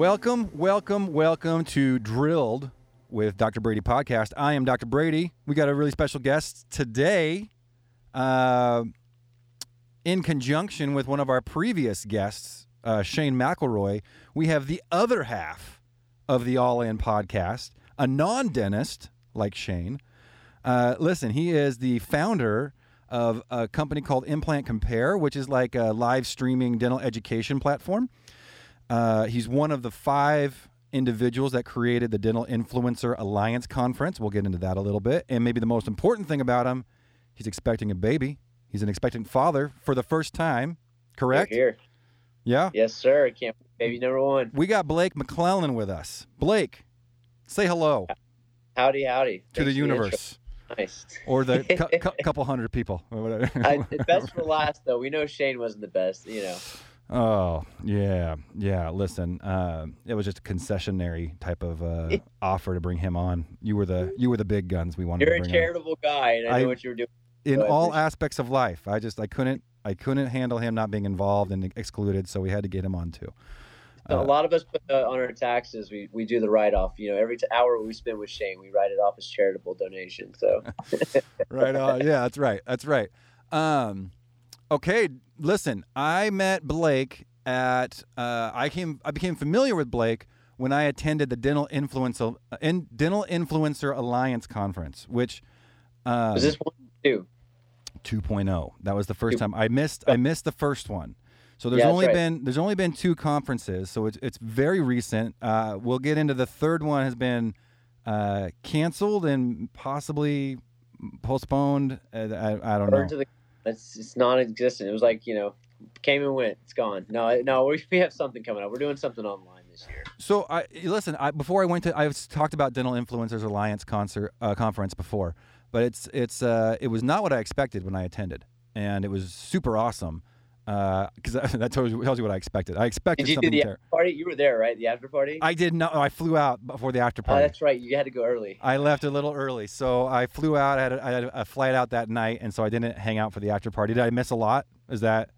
Welcome, welcome, welcome to Drilled with Dr. Brady podcast. I am Dr. Brady. We got a really special guest today, uh, in conjunction with one of our previous guests, uh, Shane McElroy. We have the other half of the All In podcast, a non-dentist like Shane. Uh, listen, he is the founder of a company called Implant Compare, which is like a live streaming dental education platform. Uh, he's one of the five individuals that created the Dental Influencer Alliance Conference. We'll get into that a little bit. And maybe the most important thing about him, he's expecting a baby. He's an expectant father for the first time, correct? Here. Yeah. Yes, sir. Can't baby number one. We got Blake McClellan with us. Blake, say hello Howdy, howdy. to the Thanks intro. universe Nice. or the cou- couple hundred people or whatever. I, best for last, though. We know Shane wasn't the best. You know. Oh yeah, yeah. Listen, uh, it was just a concessionary type of uh, offer to bring him on. You were the you were the big guns we wanted You're a charitable guy, and I, I- know what you were doing. in all aspects of life. I just I couldn't I couldn't handle him not being involved and excluded, so we had to get him on too. a Uh, lot of us put on our taxes. We, we do the write off. You know, every t- hour we spend with Shane, we write it off as charitable donation. So right on. Yeah, that's right. That's right. Um, okay, listen. I met Blake at. Uh, I came. I became familiar with Blake when I attended the Dental Influencer uh, in Dental Influencer Alliance conference, which. Um, was this one two? 2.0. That was the first time I missed. I missed the first one. So there's Yeah, only right. been there's only been two conferences. So it's it's very recent. Uh, we'll get into the third one has been uh, canceled and possibly postponed. Uh, I, I don't know. It's it's non-existent. It was like you know, came and went. It's gone. No, no. We, we have something coming up. We're doing something online this year. So I listen. I, before I went to, I've talked about Dental Influencers Alliance concert uh, conference before, but it's it's uh, it was not what I expected when I attended, and it was super awesome. Because that tells you, tells you what I expected. I expected Did you do something the there. after party? You were there, right? The after party. I did not. I flew out before the after Oh, party. that's right. You had to go early. I left a little early, so I flew out. I had, a, I had a flight out that night, and so I didn't hang out for the after party. Did I miss a lot? Is that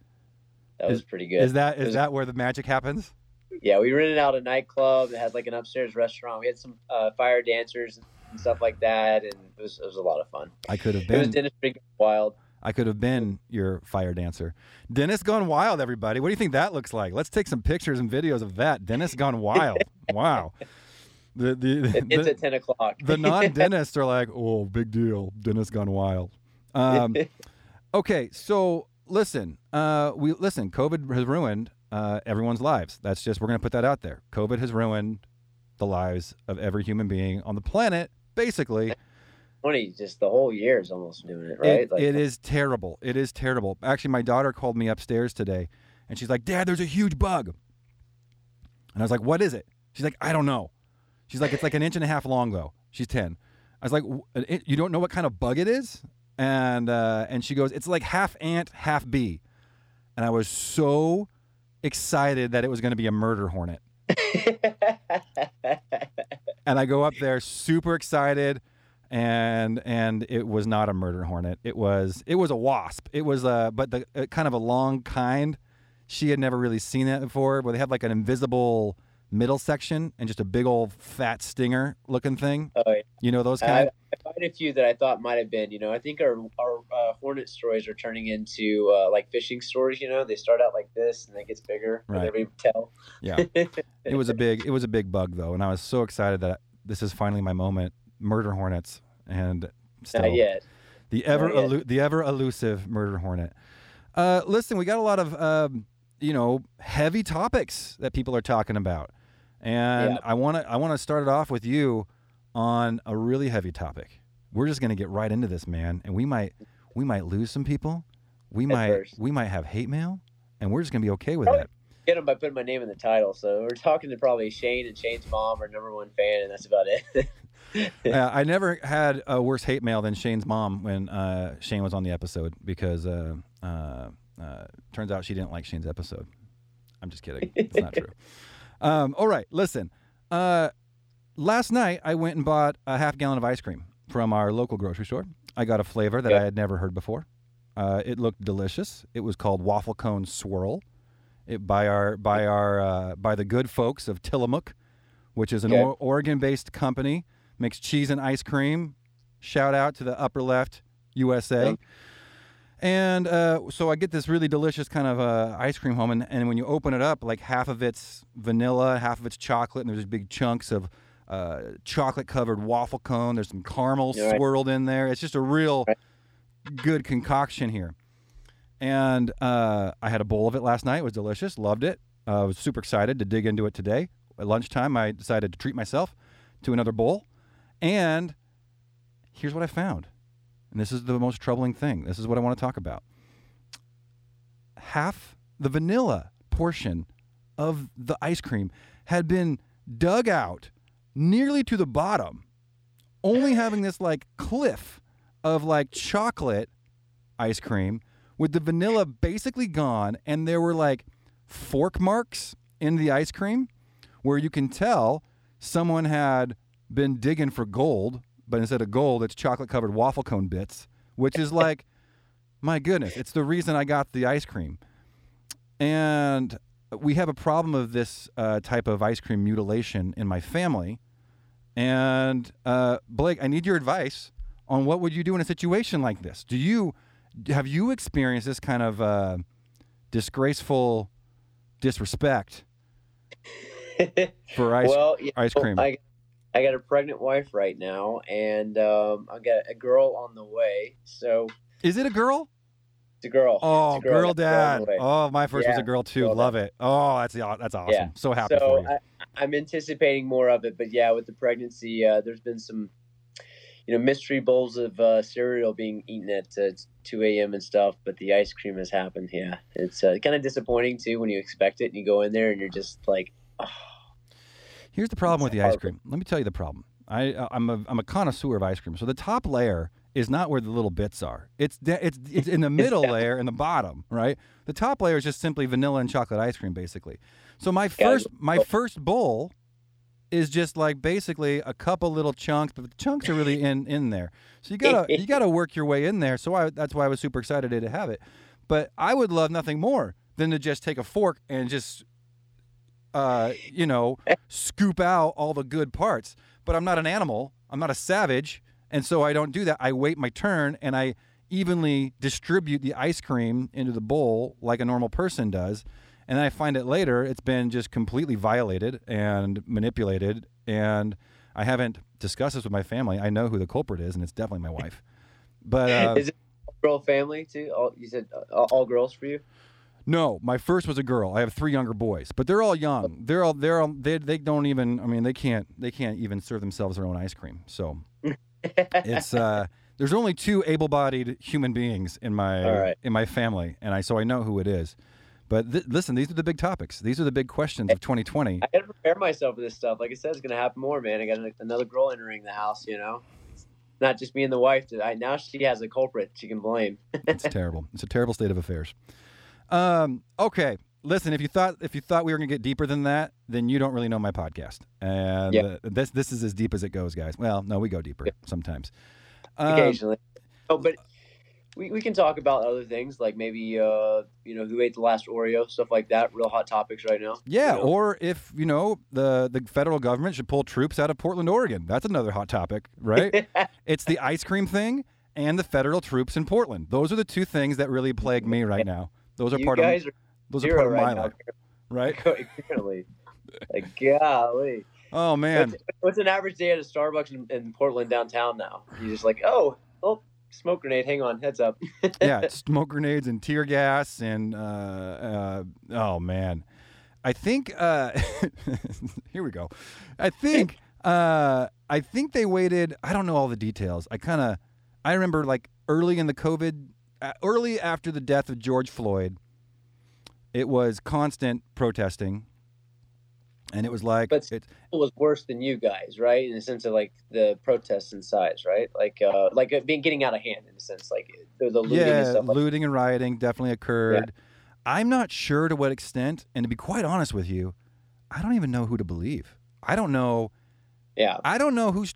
That was pretty good. is that It is was- that where the magic happens? Yeah, we rented out a nightclub that had like an upstairs restaurant. We had some uh, fire dancers and stuff like that, and it was it was a lot of fun. I could have been. It was dentistry wild. I could have been your fire dancer. Dennis Gone Wild, everybody. What do you think that looks like? Let's take some pictures and videos of that. Dennis Gone Wild. wow. The the It, it's the, at ten o'clock. the non-dentists are like, oh, big deal. Dennis Gone Wild. Um, Okay, so listen, uh, we listen. COVID has ruined uh, everyone's lives. That's just we're gonna put that out there. COVID has ruined the lives of every human being on the planet. Basically, Twenty, just the whole year is almost doing it, it, right? it is terrible. It is terrible. Actually, my daughter called me upstairs today, and she's like, "Dad, there's a huge bug." And I was like, "What is it?" She's like, "I don't know." She's like, "It's like an inch and a half long, though." She's ten. I was like, "W- an in- "You don't know what kind of bug it is?" And uh, and she goes, "It's like half ant, half bee." And I was so excited that it was going to be a murder hornet. and I go up there super excited and and it was not a murder hornet it was it was a wasp it was a but the uh, kind of a long kind she had never really seen that before where they have like an invisible middle section and just a big old fat stinger looking thing oh, yeah. you know those kind I find a few that I thought might have been. You know, I think our our uh, hornet stories are turning into uh, like fishing stories. You know, they start out like this and then it gets bigger. Right. Every tell. yeah it was a big it was a big bug though and i was so excited that this is finally my moment murder hornets and still Not yet. The ever Not yet. elu- the ever elusive murder hornet. Uh, listen, we got a lot of um, you know heavy topics that people are talking about, and Yeah. I want to I want to start it off with you on a really heavy topic. We're just gonna get right into this, man, and we might we might lose some people. We Head might first. we might have hate mail, and we're just gonna be okay with Probably- that. Get them by putting my name in the title. So we're talking to probably Shane and Shane's mom, our number one fan, and that's about it. Uh, I never had a worse hate mail than Shane's mom when uh, Shane was on the episode because uh, uh, uh, turns out she didn't like Shane's episode. I'm just kidding. It's not true. Um, all right, listen. Uh, last night I went and bought a half gallon of ice cream from our local grocery store. I got a flavor that Yeah. I had never heard before. Uh, it looked delicious. It was called waffle cone swirl. It by our by our uh, by the good folks of Tillamook, which is an Okay. or- Oregon-based company, makes cheese and ice cream. Shout out to the upper left USA. Yeah. And uh, so I get this really delicious kind of uh, ice cream home, and, and when you open it up, like half of it's vanilla, half of it's chocolate, and there's big chunks of uh, chocolate-covered waffle cone. There's some caramel right. swirled in there. It's just a real Right. good concoction here. And uh, I had a bowl of it last night. It was delicious. Loved it. Uh, I was super excited to dig into it today. At lunchtime, I decided to treat myself to another bowl. And here's what I found. And this is the most troubling thing. This is what I want to talk about. Half the vanilla portion of the ice cream had been dug out nearly to the bottom, only having this like cliff of like chocolate ice cream with the vanilla basically gone. And there were like fork marks in the ice cream where you can tell someone had been digging for gold, but instead of gold, it's chocolate covered waffle cone bits, which is like, my goodness, it's the reason I got the ice cream. And we have a problem of this uh, type of ice cream mutilation in my family. And uh, Blake, I need your advice on what would you do in a situation like this. Do you have you experienced this kind of uh, disgraceful disrespect for ice well, you ice cream? I, I got a pregnant wife right now, and um, I got a girl on the way. So Is it a girl? it's a girl. Oh, a girl. girl a girl dad. Oh, my first was a girl too. girl Love it. Oh, that's the- that's awesome. Yeah. So happy so for you. I, I'm anticipating more of it, but yeah, with the pregnancy, uh, there's been some, you know, mystery bowls of uh, cereal being eaten at uh, 2 a.m. and stuff, but the ice cream has happened. Yeah, it's uh, kind of disappointing too when you expect it and you go in there and you're just like, oh, Here's the problem with the ice cream. Let me tell you the problem. I uh, I'm a I'm a connoisseur of ice cream. So the top layer is not where the little bits are. It's de- it's it's in the middle layer and the bottom, right? The top layer is just simply vanilla and chocolate ice cream, basically. So my first my first bowl is just like basically a couple little chunks, but the chunks are really in in there. So you gotta you gotta work your way in there. So I, that's why I was super excited to have it. But I would love nothing more than to just take a fork and just uh, you know, scoop out all the good parts. But I'm not an animal. I'm not a savage, and so I don't do that. I wait my turn and I evenly distribute the ice cream into the bowl like a normal person does. And then I find it later it's been just completely violated and manipulated. And I haven't discussed this with my family. I know who the culprit is, and it's definitely my wife. But uh, is it girl family too? All, you said uh, all, all girls for you? No, my first was a girl. I have three younger boys, but they're all young. They're all they're all they they don't even. I mean, they can't they can't even serve themselves their own ice cream. So it's uh there's only two able-bodied human beings in my right. in my family, and I so I know who it is. But th- listen, these are the big topics. These are the big questions of 2020. I gotta prepare myself for this stuff. Like I said, it's gonna happen more, man. I got another girl entering the house. You know, it's not just me and the wife. I, now she has a culprit she can blame. It's terrible. It's a terrible state of affairs. Um, okay, listen. If you thought if you thought we were gonna get deeper than that, then you don't really know my podcast. And Yeah. this this is as deep as it goes, guys. Well, no, we go deeper sometimes. Um, occasionally. Oh, but we, we can talk about other things like maybe uh you know who ate the last Oreo, stuff like that. Real hot topics right now. yeah, you know? or if you know the the federal government should pull troops out of Portland, Oregon. That's another hot topic, right? it's the ice cream thing and the federal troops in Portland. Those are the two things that really plague me right now. Those are you part of those are part of right my now. life, right? Currently, like golly. Oh man. What's, what's an average day at a Starbucks in, in Portland downtown now? You're just like, oh, oh, smoke grenade. Hang on, heads up. yeah, smoke grenades and tear gas and uh, uh, oh man, I think uh, here we go. I think uh, I think they waited. I don't know all the details. I kind of I remember like early in the COVID, early after the death of George Floyd, it was constant protesting, and it was like But it, was worse than you guys, right? In the sense of like the protests and size, right? Like, uh, like it being getting out of hand in a sense, like the, the looting and stuff. Like, looting and rioting definitely occurred. I'm not sure to what extent, and to be quite honest with you, I don't even know who to believe. I don't know. yeah, I don't know who's.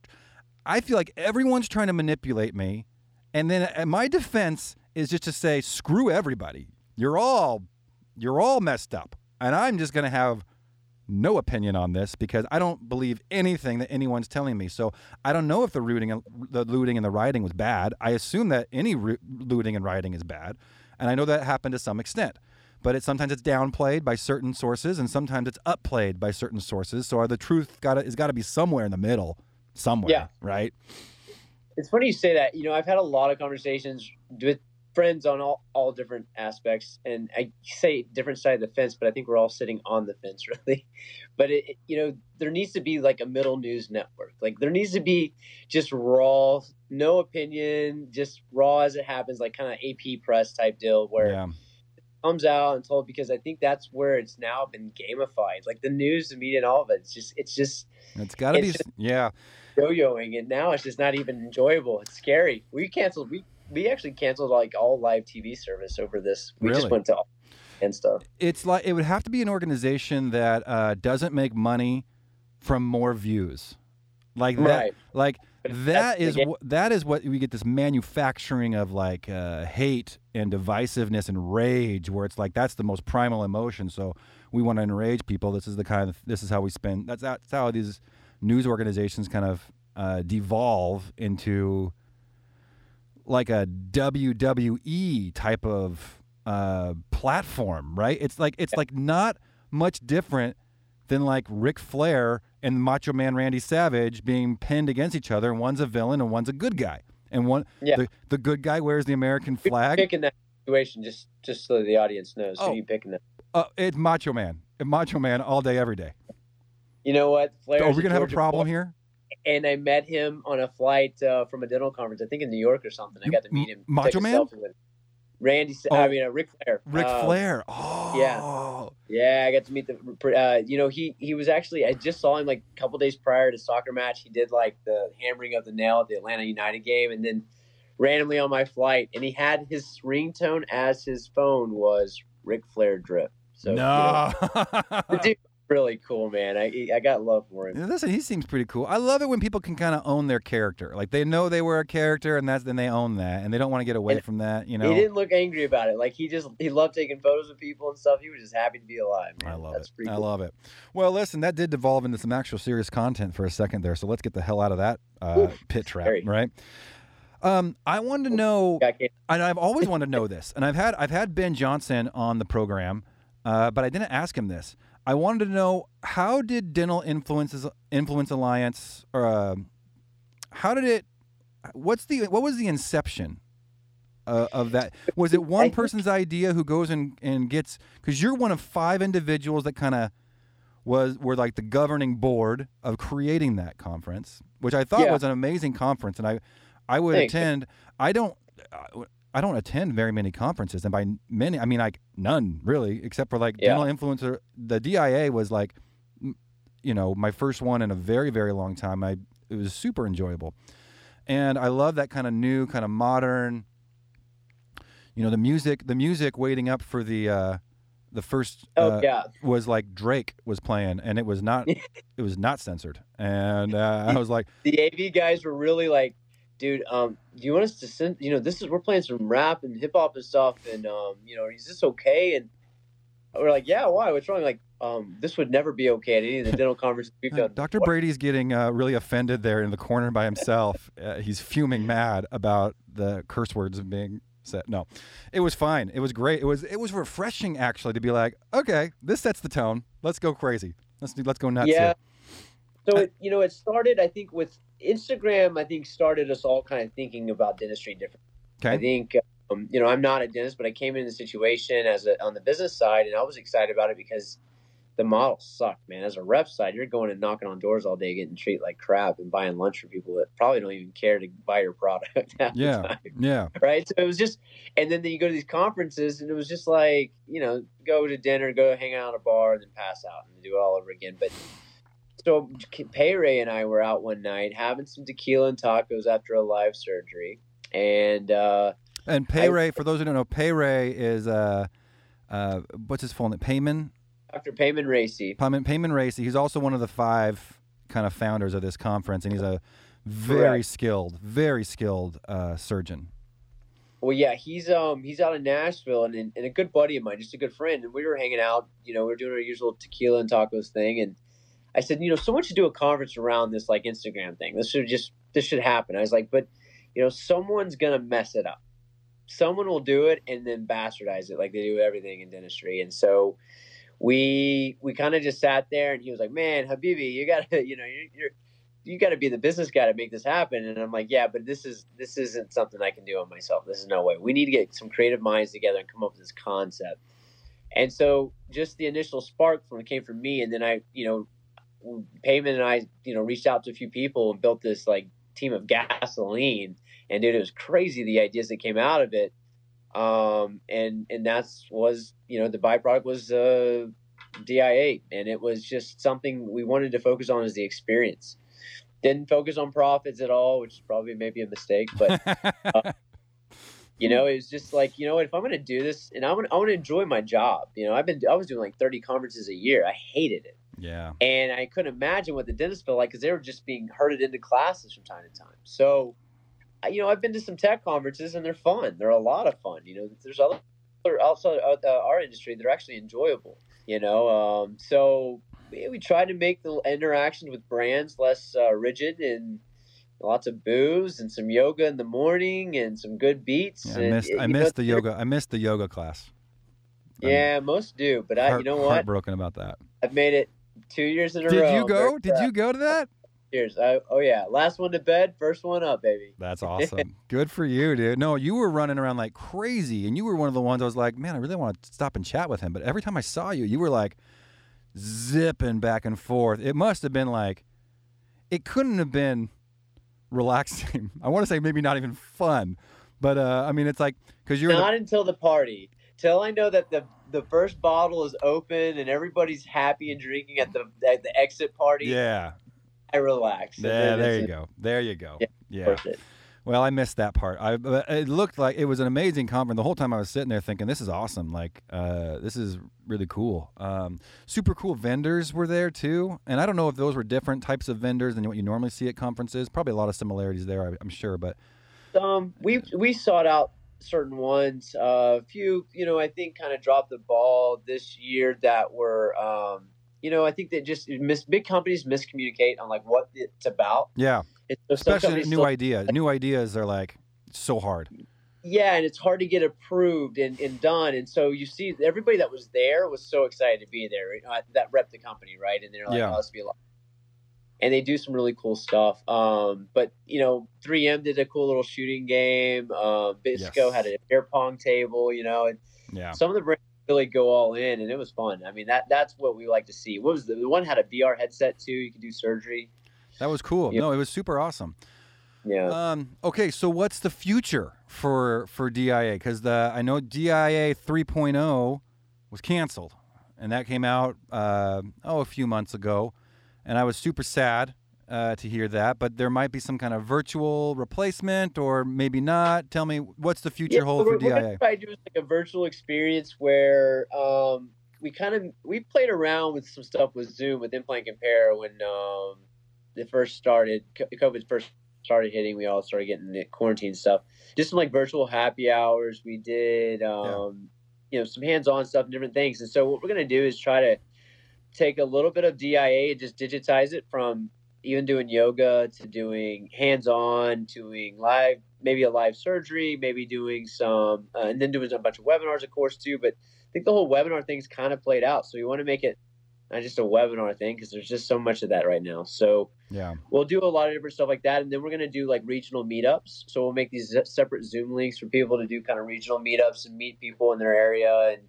I feel like everyone's trying to manipulate me, and then uh, my defense is just to say, "Screw everybody. You're all, you're all messed up," and I'm just gonna have no opinion on this because I don't believe anything that anyone's telling me. So I don't know if the looting, and, the looting and the rioting was bad. I assume that any ro- looting and rioting is bad, and I know that happened to some extent. But it sometimes it's downplayed by certain sources, and sometimes it's upplayed by certain sources. So the truth got is got to be somewhere in the middle, somewhere, Yeah. right? it's funny you say that. You know, I've had a lot of conversations with friends on all, all different aspects, and I say different side of the fence, but I think we're all sitting on the fence, really. But it, it- you know, there needs to be like a middle news network. Like there needs to be just raw, no opinion, just raw as it happens, like kind of AP press type deal where Yeah, comes out and told because I think that's where it's now been gamified. Like the news, the media, and all of it. It's just it's just it's got to be. Yeah, yo-yoing, and now it's just not even enjoyable. It's scary. We canceled. We we actually canceled like all live TV service over this. We Really? just went to all and stuff. it's like it would have to be an organization that uh, doesn't make money from more views, like that. Right. Like that's the is wh- that is what we get this manufacturing of like uh, hate and divisiveness and rage, where it's like that's the most primal emotion. So we want to enrage people. This is the kind of this is how we spend. That's, that's how these news organizations kind of uh, devolve into like a WWE type of uh, platform, right? It's like it's like not much different than like Ric Flair and Macho Man Randy Savage being pinned against each other, and one's a villain and one's a good guy, and one Yeah. the, the good guy wears the American flag. picking that situation just just so the audience knows. Oh. Who you picking that? Uh, it's Macho Man, Macho Man all day, every day. You know what? Flair's Are we gonna have a problem boy, here? And I met him on a flight uh, from a dental conference. I think in New York or something. I got to meet him. Macho Man? selfie with him. Randy. Oh. I mean, uh, Ric Flair. Ric Um, Flair. Oh, Yeah, yeah. I got to meet the. Uh, you know, he he was actually. I just saw him like a couple days prior to soccer match. He did like the hammering of the nail at the Atlanta United game, and then randomly on my flight, and he had his ringtone as his phone was Ric Flair drip. So you know, no. the dude's really cool, man. I I got love for him. Listen, he seems pretty cool. I love it when people can kind of own their character. Like they know they were a character, and that's then they own that, and they don't want to get away And from that. You know, He didn't look angry about it. Like he just he loved taking photos of people and stuff. He was just happy to be alive. Man. I love That's it. Pretty I love it. Well, listen, that did devolve into some actual serious content for a second there. So let's get the hell out of that uh, pit trap, Very. right? Um, I wanted to know, Got and I've always wanted to know this, and I've had I've had Ben Johnson on the program, uh, but I didn't ask him this. I wanted to know how did Dental Influences Influence Alliance, or uh, how did it? What's the what was the inception uh, of that? Was it one person's idea who goes and and gets? Because you're one of five individuals that kind of was were like the governing board of creating that conference, which I thought Yeah. was an amazing conference, and I I would Thanks. attend. I don't. I don't attend very many conferences, and by many, I mean like none really, except for like Yeah. dental influencer. The DIA was like, you know, my first one in a very very long time. I it was super enjoyable, and I love that kind of new, kind of modern. You know, the music, the music waiting up for the uh, the first Oh uh, yeah, was like Drake was playing, and it was not it was not censored, and uh, I was like, the AV guys were really like, dude, um, do you want us to send? You know, this is we're playing some rap and hip hop and stuff, and um, you know, is this okay? And we're like, yeah, why? What's wrong? Like, um, this would never be okay at any of the dental conferences we've done. Dr. Brady's getting uh, really offended there in the corner by himself. uh, he's fuming mad about the curse words being said. No, it was fine. It was great. It was it was refreshing actually to be like, okay, this sets the tone. Let's go crazy. Let's do, let's go nuts. Yeah. here." So it, you know, it started. I think with Instagram, I think started us all kind of thinking about dentistry different. I think um, you know I'm not a dentist, but I came in the situation as a on the business side, and I was excited about it because the model sucked, man. As a rep side, you're going and knocking on doors all day, getting treated like crap, and buying lunch for people that probably don't even care to buy your product. Yeah. time, Yeah. right. So it was just, and then you go to these conferences, and it was just like, you know, go to dinner, go hang out at a bar, and then pass out and do it all over again. But so Pay Ray and I were out one night having some tequila and tacos after a live surgery, and uh, And Pay Ray, for those who don't know, Pay Ray is uh, uh, what's his full name? Payman. Dr. Payman Racy. Payman, Payman Racy. He's also one of the five kind of founders of this conference, and he's a very Correct. skilled, very skilled uh, surgeon. Well, yeah, he's um he's out in Nashville and, and a good buddy of mine, just a good friend, and we were hanging out. You know, we were doing our usual tequila and tacos thing, and I said, you know, someone should do a conference around this like Instagram thing. This should just this should happen. I was like, but you know, someone's gonna mess it up. Someone will do it and then bastardize it like they do everything in dentistry, and so we we kind of just sat there, and he was like, man, Habibi, you gotta, you know, you're. you're you got to be the business guy to make this happen and i'm like yeah but this is this isn't something i can do on myself this is no way we need to get some creative minds together and come up with this concept and so just the initial spark from came from me and then i you know payman and i you know reached out to a few people and built this like team of gasoline and dude it was crazy the ideas that came out of it um and and that's was you know the byproduct was uh dia and it was just something we wanted to focus on as the experience didn't focus on profits at all, which is probably maybe a mistake. But you know, it was just like, you know, if I'm going to do this, and I want, I want to enjoy my job. You know, I've been, I was doing like 30 conferences a year. I hated it, yeah. and I couldn't imagine what the dentists felt like because they were just being herded into classes from time to time. So, I- you know, I've been to some tech conferences, and they're fun. They're a lot of fun. You know, there's other outside uh, our industry they're actually enjoyable. You know, um, so we, we try to make the interactions with brands less uh, rigid and lots of booze and some yoga in the morning and some good beats. Yeah, I missed. you I know, the yoga. I missed the yoga class. I'm Yeah, most do, but I, heart- you know what? Heartbroken about that. I've made it two years in a row. Did you go? Did you go to that? Years. I, oh yeah, last one to bed, first one up, baby. That's awesome. Good for you, dude. No, you were running around like crazy, and you were one of the ones I was like, man, I really want to stop and chat with him. But every time I saw you, you were like zipping back and forth. It must have been like, it couldn't have been relaxing. I want to say maybe not even fun, but uh, I mean, it's like because you're in the- Not until the party. Till I know that the the first bottle is open and everybody's happy and drinking at the at the exit party. yeah, I relax. yeah. There you go. There you go. Yeah, Yeah. Well, I missed that part. I it looked like it was an amazing conference. The whole time I was sitting there thinking, "This is awesome! Like, uh, this is really cool." Um, super cool vendors were there too, and I don't know if those were different types of vendors than what you normally see at conferences. Probably a lot of similarities there, I'm sure. But Um, we we sought out certain ones. Uh, a few, you know, I think kind of dropped the ball this year that were, um, you know, I think that just mis- big companies miscommunicate on like what it's about. yeah, It's, especially new still- ideas. New ideas are like so hard. yeah, and it's hard to get approved and, and done. And so you see, everybody that was there was so excited to be there. You know, that rep the company, right? And they're like, Yeah. oh, this be a lot. And they do some really cool stuff. Um, but you know, 3M did a cool little shooting game. Um, Bisco Yes. had a beer pong table. You know, and Yeah, some of the brands really go all in, and it was fun. I mean, that that's what we like to see. What was the, the one had a VR headset too? You could do surgery. that was cool. No, it was super awesome. Yeah. Um, okay, so what's the future for for DIA? Because the I know DIA 3.0 was canceled, and that came out uh, oh a few months ago, and I was super sad uh, to hear that. But there might be some kind of virtual replacement, or maybe not. Tell me what's the future hold we're, for we're gonna try to do like a virtual experience where um, we kind of we played around with some stuff with Zoom with Implant Compare when um, it first started. COVID first started hitting. We all started getting the quarantine stuff. Just some like virtual happy hours. We did um, you know some hands-on stuff and different things. And so what we're gonna do is try to take a little bit of DIA and just digitize it from even doing yoga to doing hands-on, doing live, maybe a live surgery, maybe doing some, uh, and then doing a bunch of webinars, of course, too. But I think the whole webinar thing's kind of played out. So we want to make it not just a webinar thing because there's just so much of that right now. So Yeah, we'll do a lot of different stuff like that, and then we're gonna do like regional meetups. So we'll make these separate Zoom links for people to do kind of regional meetups and meet people in their area and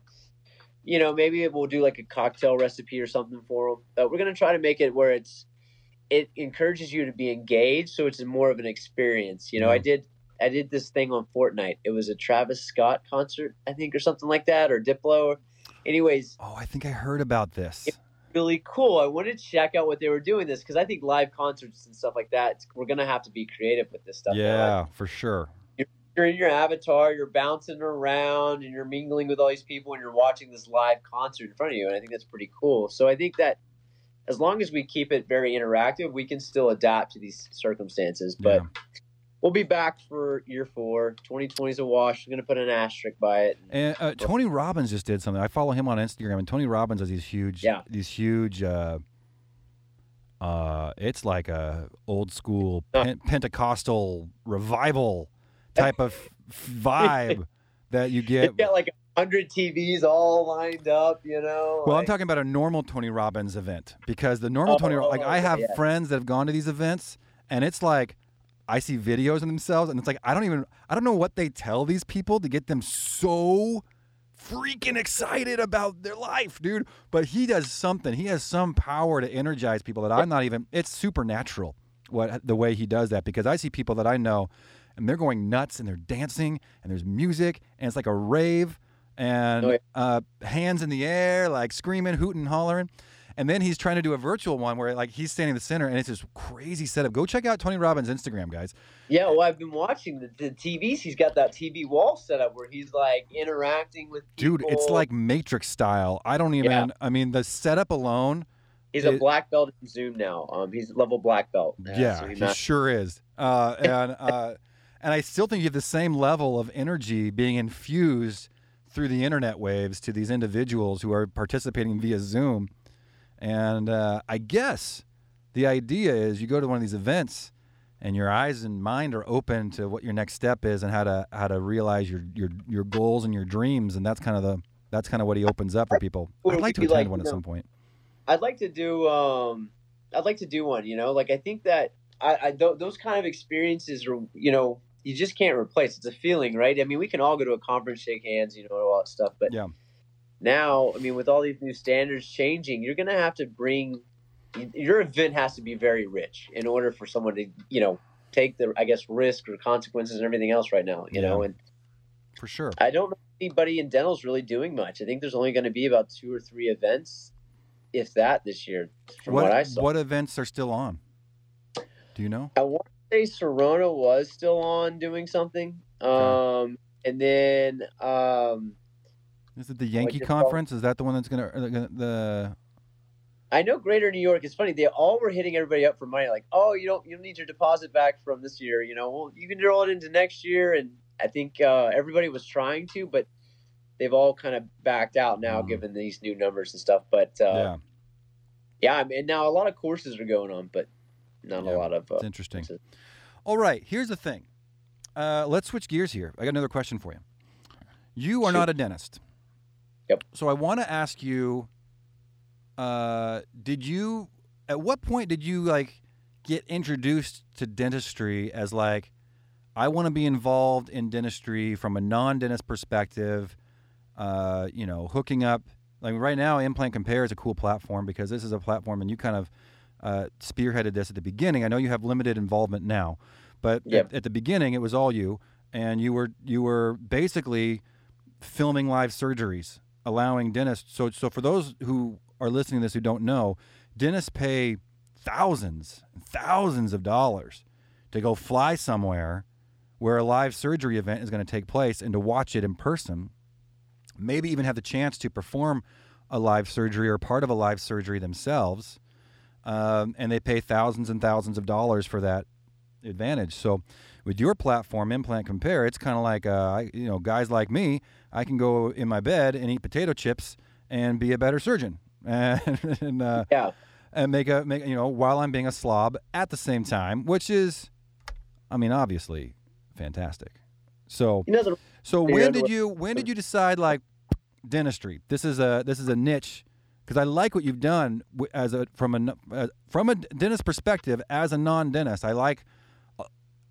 you know, maybe we'll do like a cocktail recipe or something for them. But we're gonna try to make it where it's it encourages you to be engaged, so it's more of an experience. You know, I mm-hmm. did I did this thing on Fortnite. It was a Travis Scott concert, I think, or something like that, or Diplo. Anyways, Oh, I think I heard about this. really cool. I wanted to check out what they were doing this because I think live concerts and stuff like that, we're gonna have to be creative with this stuff. now. Yeah, for sure. You're in your avatar, you're bouncing around, and you're mingling with all these people, and you're watching this live concert in front of you. And I think that's pretty cool. So I think that as long as we keep it very interactive, we can still adapt to these circumstances. But Yeah. we'll be back for year four. 2020 is a wash. I'm going to put an asterisk by it. And uh, Tony Robbins just did something. I follow him on Instagram, and Tony Robbins has these huge, Yeah. these huge. Uh, uh, it's like a old school pen- Pentecostal revival type of vibe that you get. It's got like a hundred TVs all lined up, you know. Well, I'm talking about a normal Tony Robbins event because the normal Tony, Oh, like I oh, have yeah. friends that have gone to these events, and it's like I see videos of themselves, and it's like I don't even I don't know what they tell these people to get them so freaking excited about their life, dude. But he does something. He has some power to energize people that I'm not even. It's supernatural what the way he does that because I see people that I know, and they're going nuts and they're dancing and there's music and it's like a rave and Oh, yeah. uh, hands in the air, like screaming, hooting, hollering. And then he's trying to do a virtual one where like he's standing in the center and it's this crazy setup. Go check out Tony Robbins' Instagram, guys. Yeah, well, I've been watching the, the TVs. He's got that TV wall set up where he's like interacting with Dude, it's like Matrix style. I don't even. Yeah. I mean, the setup alone. He's a black belt in Zoom now. Um, he's level black belt. Yeah, so he he ma- sure is. Uh, and uh, and I still think you have the same level of energy being infused through the internet waves to these individuals who are participating via Zoom. And uh, I guess the idea is you go to one of these events and your eyes and mind are open to what your next step is and how to how to realize your your your goals and your dreams and that's kind of the that's kind of what he opens up for people. I'd like to attend like, one you at know, some point. I'd like to do. Um, I'd like to do one. You know, like I think that I, I th- those kind of experiences are. You know, you just can't replace. It's a feeling, right? I mean, we can all go to a conference, shake hands, you know, all that stuff. But Yeah. now, I mean, with all these new standards changing, you're gonna have to bring. Your event has to be very rich in order for someone to, you know, take the, I guess, risk or consequences and everything else right now. You know, and For sure. I don't know anybody in dental's really doing much. I think there's only going to be about two or three events, if that, this year, from what, I saw. what events are still on? Do you know? I want to say Sirona was still on doing something. Um, and then um, Is it the Yankee it's called- conference? Is that the one that's gonna, uh, gonna the? I know Greater New York. It's funny; they all were hitting everybody up for money. Like, oh, you don't, you don't need your deposit back from this year. You know, well, you can roll it into next year. And I think uh, everybody was trying to, but they've all kind of backed out now, Mhm. given these new numbers and stuff. But uh, yeah, Yeah, I mean, now a lot of courses are going on, but not Yeah, a lot of. Uh, it's interesting. courses. All right, here's the thing. Uh, let's switch gears here. I got another question for you. You are Shoot. not a dentist. Yep. So I want to ask you. Uh, did you? At what point did you like get introduced to dentistry as like, I want to be involved in dentistry from a non-dentist perspective? Uh, you know, hooking up. Like right now, Implant Compare is a cool platform because this is a platform, and you kind of uh, spearheaded this at the beginning. I know you have limited involvement now, but Yep. at, at the beginning, it was all you, and you were you were basically filming live surgeries, allowing dentists. So so for those who are listening to this who don't know, dentists pay thousands and thousands of dollars to go fly somewhere where a live surgery event is going to take place and to watch it in person maybe even have the chance to perform a live surgery or part of a live surgery themselves. Um, and they pay thousands and thousands of dollars for that advantage. So, with your platform, Implant Compare, it's kind of like, uh, I- you know, guys like me, I can go in my bed and eat potato chips and be a better surgeon. And, and, uh, Yeah, and make a make you know while I'm being a slob at the same time, which is, I mean, obviously fantastic. So so when did you when did you decide like dentistry? This is a this is a niche because I like what you've done as a from a uh, from a dentist perspective as a non-dentist. I like a,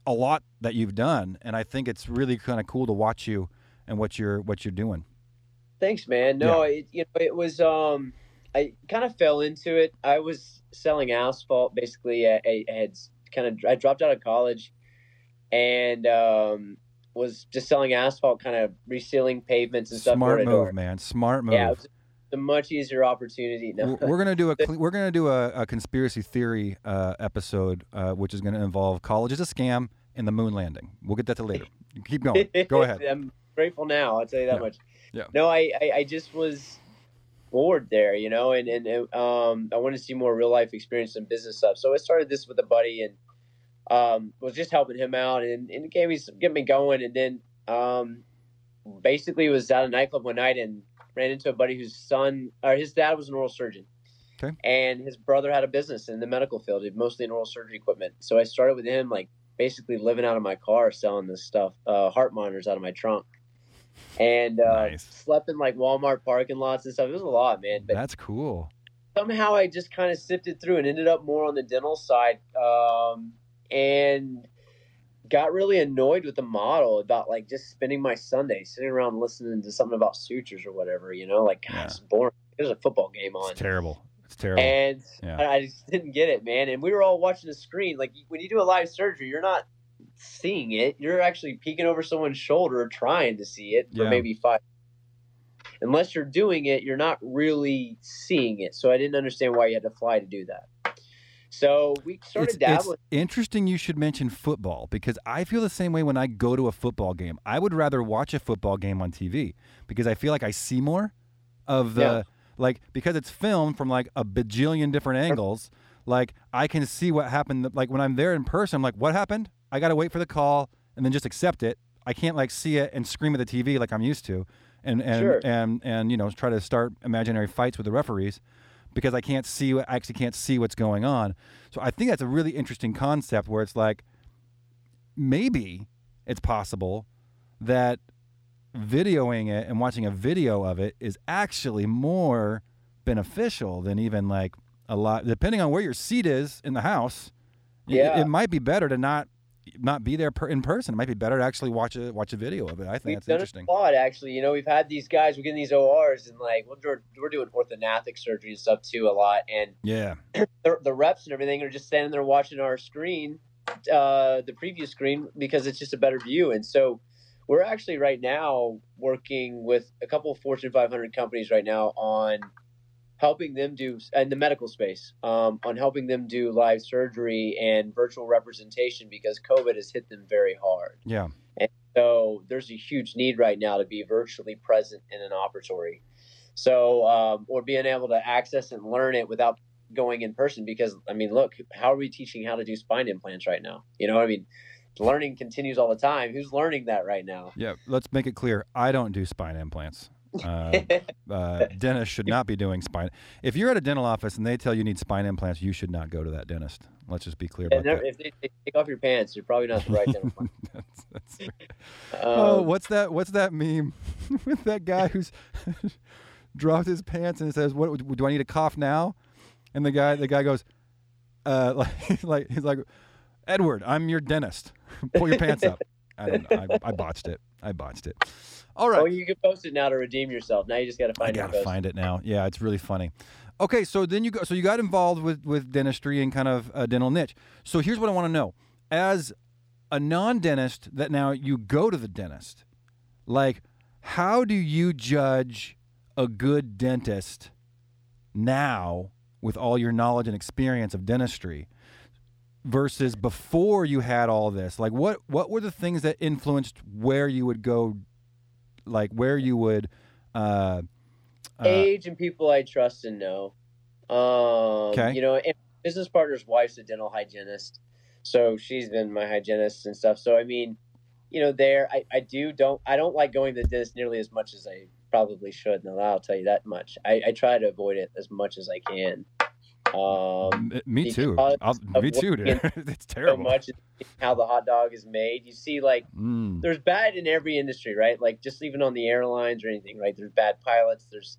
a lot that you've done, and I think it's really kind of cool to watch you and what you're what you're doing. Thanks, man. No, it you know it was um I kind of fell into it. I was selling asphalt basically. I, I had kind of I dropped out of college and um was just selling asphalt, kind of resealing pavements and stuff. Smart move, man. Smart move. Yeah, it was a much easier opportunity. No. We're we're gonna do a we're gonna do a, a conspiracy theory uh, episode, uh, which is gonna involve college is a scam and the moon landing. We'll get that to later. Keep going. Go ahead. I'm grateful now. I'll tell you that Yeah. much. Yeah. No, I, I, I just was bored there, you know, and, and um, I wanted to see more real life experience and business stuff. So I started this with a buddy and um, was just helping him out and, and it gave me some, get me going. And then um, basically was at a nightclub one night and ran into a buddy whose son or his dad was an oral surgeon. Okay. And his brother had a business in the medical field, mostly in oral surgery equipment. So I started with him, like basically living out of my car, selling this stuff, uh, heart monitors out of my trunk, and uh, Nice. slept in like Walmart parking lots and stuff. It was a lot, man. But That's cool. somehow I just kind of sifted through and ended up more on the dental side, um, and got really annoyed with the model about like just spending my Sunday sitting around listening to something about sutures or whatever. You know, like God, Yeah. it's boring. There's a football game on. It's terrible. It's terrible. And Yeah. I, just didn't get it, man. And we were all watching the screen. Like when you do a live surgery, you're not seeing it. You're actually peeking over someone's shoulder, trying to see it for Yeah. maybe five. Unless you're doing it, you're not really seeing it. So I didn't understand why you had to fly to do that. So we started it's dabbling. interesting you should mention football because I feel the same way when I go to a football game. I would rather watch a football game on TV because I feel like I see more of the Yeah. like because it's filmed from like a bajillion different angles. Like I can see what happened. Like when I'm there in person, I'm like, what happened? I got to wait for the call and then just accept it. I can't like see it and scream at the TV like I'm used to, and and Sure. and and you know try to start imaginary fights with the referees because I can't see what I actually can't see what's going on. So I think that's a really interesting concept where it's like maybe it's possible that videoing it and watching a video of it is actually more beneficial than even like a lot depending on where your seat is in the house it- Yeah. it, might be better to not not be there per, in person it might be better to actually watch a watch a video of it i think We've that's done interesting a lot, actually. You know, we've had these guys. We're getting these ORs, and like, we're, we're doing orthognathic surgery and stuff too a lot. And yeah the, the reps and everything are just standing there watching our screen, uh, the preview screen, because it's just a better view. And so we're actually right now working with a couple of Fortune 500 companies right now on helping them do in the medical space, um, on helping them do live surgery and virtual representation because COVID has hit them very hard. yeah And So there's a huge need right now to be virtually present in an operatory. So, um, or being able to access and learn it without going in person. Because, I mean, look, how are we teaching how to do spine implants right now? You know, I mean, learning continues all the time. Who's learning that right now? yeah let's make it clear i don't do spine implants uh, uh, dentists should not be doing spine if you're at a dental office and they tell you need spine implants you should not go to that dentist let's just be clear about that if they, they take off your pants, you're probably not the right plan. That's- that's- Um, oh, what's that? What's that meme with that guy who's dropped his pants and says, "What do I need to cough now?" And the guy, the guy goes, uh, like, like he's like, "Edward, I'm your dentist. Pull your pants up." I don't know. I, I botched it. I botched it. All right. Oh, you can post it now to redeem yourself. Now you just got to find it. gotta find it now. Yeah, it's really funny. Okay, so then you go. So you got involved with with dentistry and kind of a dental niche. So here's what I want to know: as a non-dentist, that now you go to the dentist, like, how do you judge a good dentist now with all your knowledge and experience of dentistry? Versus before you had all this like what what were the things that influenced where you would go like where you would uh, uh age and people I trust and know. Um, Okay. You know, and business partner's wife's a dental hygienist, so she's been my hygienist and stuff. So I mean, you know, there I, I do don't I don't like going to the dentist nearly as much as I probably should. and I'll tell you that much. I, I try to avoid it as much as I can. Um, me too because I'll, of me too dude it's so terrible much how the hot dog is made. You see, like Mm, there's bad in every industry, right? Like just even on the airlines or anything, right? There's bad pilots. There's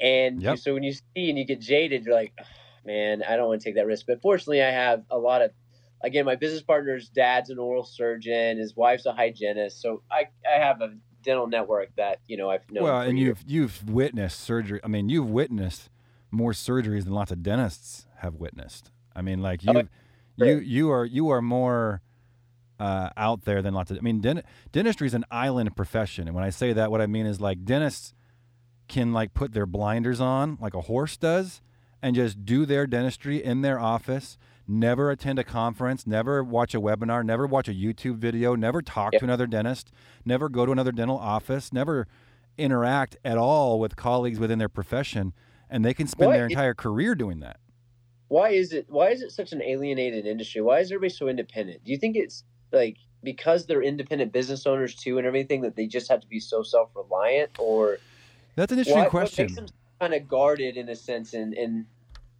and Yep. so when you see and you get jaded, you're like, "Oh, man, I don't want to take that risk. But fortunately, I have a lot of. Again, my business partner's dad's an oral surgeon. His wife's a hygienist, so I I have a dental network that you know I've known. well, and years. you've you've witnessed surgery. I mean, you've witnessed more surgeries than lots of dentists have witnessed. I mean, like you, Oh, you you are you are more uh, out there than lots of. I mean, dent, dentistry is an island profession, and when I say that, what I mean is like dentists can like put their blinders on like a horse does, and just do their dentistry in their office. Never attend a conference, never watch a webinar, never watch a YouTube video, never talk Yep. to another dentist, never go to another dental office, never interact at all with colleagues within their profession, and they can spend What their entire career doing that. why is it why is it such an alienated industry? Why is everybody so independent? Do you think it's like because they're independent business owners too and everything that they just have to be so self reliant or That's an interesting what, question. what makes them kind of guarded in a sense and, and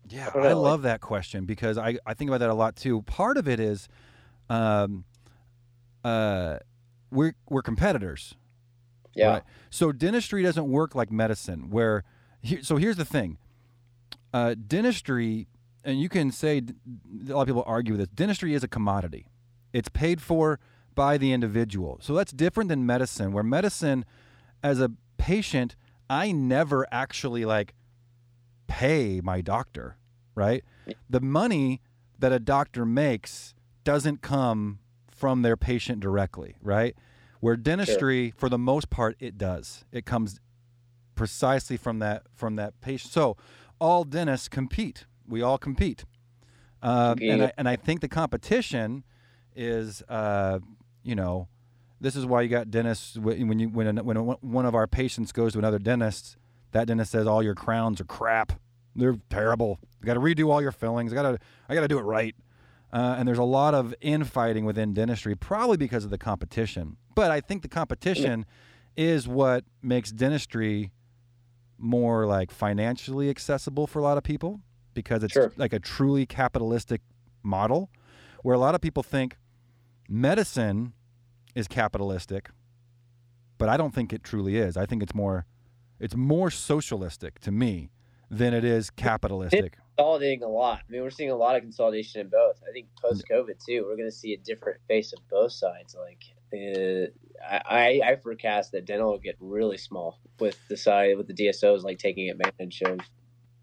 Yeah, I I love that question because I, I think about that a lot too. Part of it is, um, uh, we're we're competitors, yeah. right? So dentistry doesn't work like medicine. Where, here, so here's the thing, uh, dentistry, and you can say a lot of people argue with this. Dentistry is a commodity. It's paid for by the individual. So that's different than medicine. Where medicine, as a patient, I never actually like pay my doctor, right? The money that a doctor makes doesn't come from their patient directly, right? Where dentistry, for the most part, it does. It comes precisely from that from that patient. So all dentists compete. We all compete, um, and I, and I think the competition is, uh, you know, this is why you got dentists when you when when one of our patients goes to another dentist, that dentist says all your crowns are crap. They're terrible. You got to redo all your fillings. I got to I got to do it right. Uh, and there's a lot of infighting within dentistry, probably because of the competition. But I think the competition is what makes dentistry more like financially accessible for a lot of people because it's Sure. like a truly capitalistic model where a lot of people think medicine is capitalistic, but I don't think it truly is. I think it's more it's more socialistic to me than it is capitalistic. consolidating a lot. I mean, we're seeing a lot of consolidation in both. I think post COVID too, we're going to see a different face of both sides. Like, uh, I I forecast that dental will get really small with the side with the DSOs like taking advantage of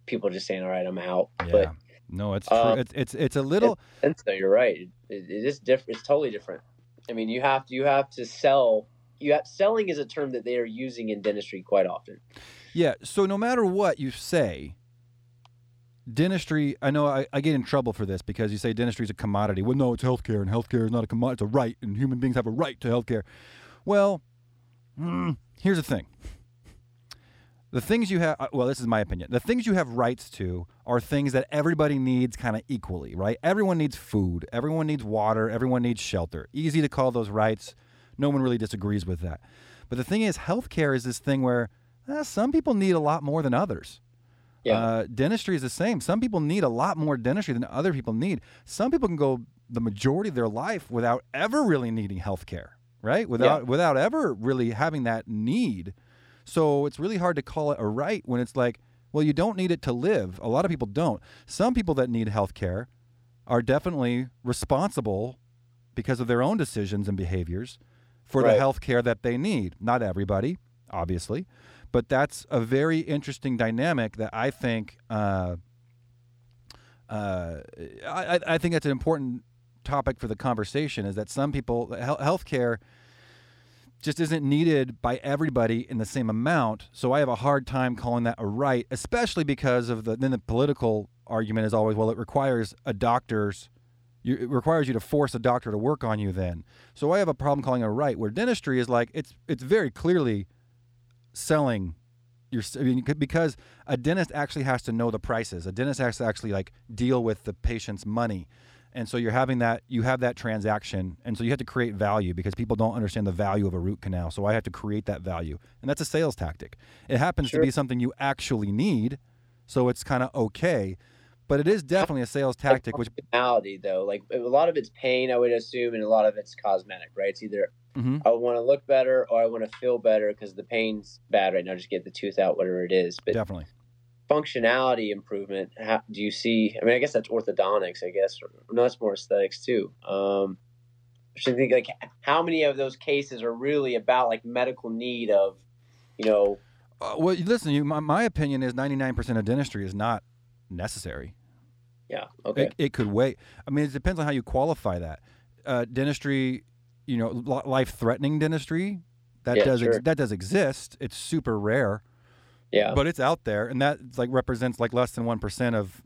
people just saying, "All right, I'm out." Yeah. But no, it's true. um, it's it's it's a little and so you're right. It, it, it is different. It's totally different. I mean, you have to you have to sell. You have selling is a term that they are using in dentistry quite often. Yeah. So no matter what you say, dentistry. I know I, I get in trouble for this because you say dentistry is a commodity. Well, no, it's healthcare, and healthcare is not a commodity. It's a right, and human beings have a right to healthcare. Well, mm, here's the thing. The things you have, uh, well, this is my opinion. The things you have rights to are things that everybody needs kind of equally, right? Everyone needs food, everyone needs water, everyone needs shelter. Easy to call those rights. No one really disagrees with that. But the thing is, healthcare is this thing where uh, some people need a lot more than others. Yeah. Uh, dentistry is the same. Some people need a lot more dentistry than other people need. Some people can go the majority of their life without ever really needing health care, right? Without without ever really having that need. So it's really hard to call it a right when it's like, well, you don't need it to live. A lot of people don't. Some people that need health care are definitely responsible because of their own decisions and behaviors for the Right. health care that they need. Not everybody, obviously, but that's a very interesting dynamic that I think uh, uh, I, I- think that's an important topic for the conversation. Is that some people health healthcare just isn't needed by everybody in the same amount. So I have a hard time calling that a right, especially because of the then the political argument is always well it requires a doctor's you, it requires you to force a doctor to work on you then. So I have a problem calling it a right where dentistry is like it's it's very clearly selling your I mean, because a dentist actually has to know the prices. A dentist has to actually like deal with the patient's money. And so you're having that you have that transaction and so you have to create value because people don't understand the value of a root canal. So I have to create that value. And that's a sales tactic. It happens Sure. to be something you actually need, so it's kind of okay, but it is definitely a sales tactic which functionality though like a lot of it's pain i would assume and a lot of it's cosmetic right it's either Mhm. i want to look better or i want to feel better because the pain's bad right now just get the tooth out whatever it is but definitely. functionality improvement how, do you see i mean i guess that's orthodontics i guess no that's more aesthetics too um I think like how many of those cases are really about like medical need of, you know, Uh, well, listen, you, my, my opinion is 99% of dentistry is not necessary. yeah, okay, It, it could wait. I mean, it depends on how you qualify that. Uh, dentistry, you know, life threatening dentistry, that Yeah, does ex- sure. that does exist. It's super rare, yeah, but it's out there, and that like represents like less than one percent of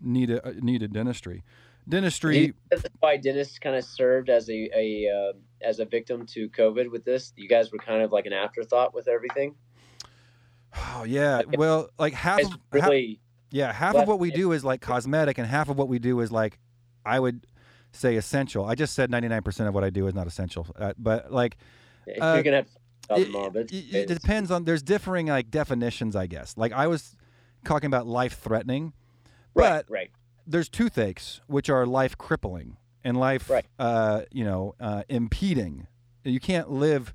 needed uh, needed dentistry. Dentistry, why dentists kind of served as a a uh, as a victim to COVID with this? You guys were kind of like an afterthought with everything. oh yeah. Well, like half of half- really Yeah, half of what we do is like cosmetic, and half of what we do is like, I would say essential. I just said ninety nine percent of what I do is not essential, uh, but like Uh, you're gonna have to it, all, it- it depends on. There's differing like definitions, I guess. Like I was talking about life threatening, but right, there's toothaches which are life crippling and life, Right. uh, you know, uh, impeding. You can't live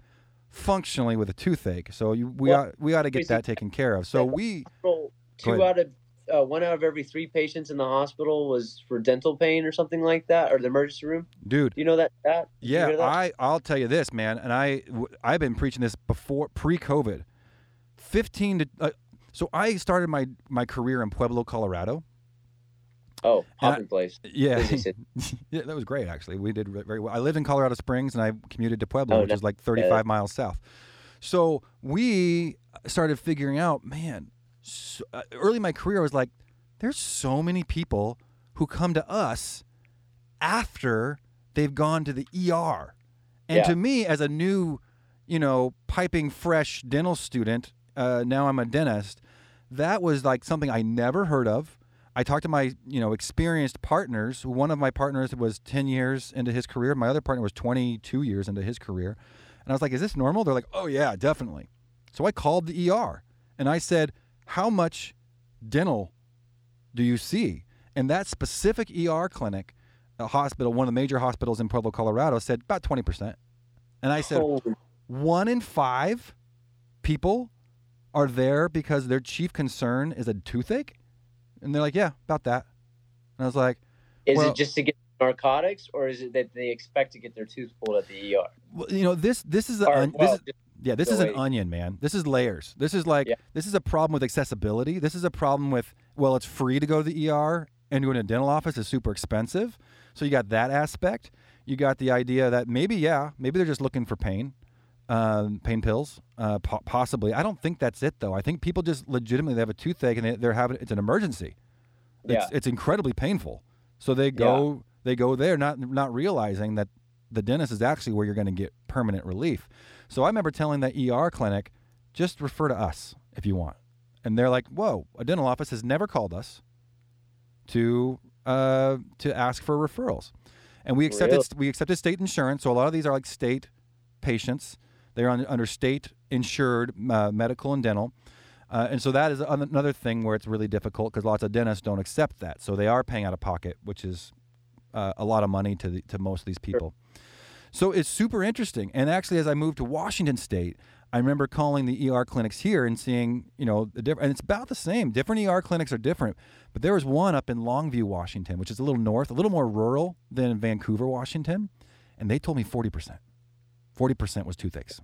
functionally with a toothache, so you, we Well, ought, we ought to get that taken care of. So we two out of uh, one out of every three patients in the hospital was for dental pain or something like that, or the emergency room. dude Do you know that? that? Yeah, that? I I'll tell you this, man, and I I've been preaching this before pre-COVID. 15 to uh, so I started my my career in Pueblo, Colorado. oh, and I- hopping place. Yeah. Yeah, that was great actually. We did very well. I lived in Colorado Springs and I commuted to Pueblo, Oh, which nice. is like 35 miles south. So we started figuring out, man, so, uh, early in my career I was like there's so many people who come to us after they've gone to the ER. And Yeah. to me as a new, you know, piping fresh dental student, uh, now I'm a dentist, that was like something I never heard of. I talked to my, you know, experienced partners. One of my partners was 10 years into his career. My other partner was 22 years into his career. And I was like, "Is this normal?" They're like, "Oh yeah, definitely." So I called the ER and I said, "How much dental do you see?" And that specific ER clinic, a hospital, one of the major hospitals in Pueblo, Colorado, said about 20%. And I said, Holy- one in five people are there because their chief concern is a toothache? And they're like, yeah, about that. And I was like, is well- it just to get narcotics, or is it that they expect to get their tooth pulled at the ER? well, you know, this this is, a, Or, on- well, this is yeah, this go is an onion, man. This is layers. This is like Yeah. this is a problem with accessibility. This is a problem with well, it's free to go to the ER and go to a dental office is super expensive. So you got that aspect. You got the idea that maybe yeah, maybe they're just looking for pain, um, pain pills, uh, po- possibly. I don't think that's it though. I think people just legitimately they have a toothache and they, they're having it's an emergency. It's, Yeah. it's incredibly painful. So they go they go there not not realizing that the dentist is actually where you're going to get permanent relief. So I remember telling that ER clinic, just refer to us if you want. And they're like, "Whoa, a dental office has never called us to uh, to ask for referrals." And we accepted Really? we accepted state insurance, so a lot of these are like state patients. They're on, under state insured uh, medical and dental. Uh, and so that is another thing where it's really difficult because lots of dentists don't accept that. So they are paying out of pocket, which is uh, a lot of money to the, to most of these people. So it's super interesting. And actually, as I moved to Washington State, I remember calling the ER clinics here and seeing, you know, the different, and it's about the same. Different ER clinics are different, but there was one up in Longview, Washington, which is a little north, a little more rural than Vancouver, Washington, and they told me forty percent. Forty percent was toothaches.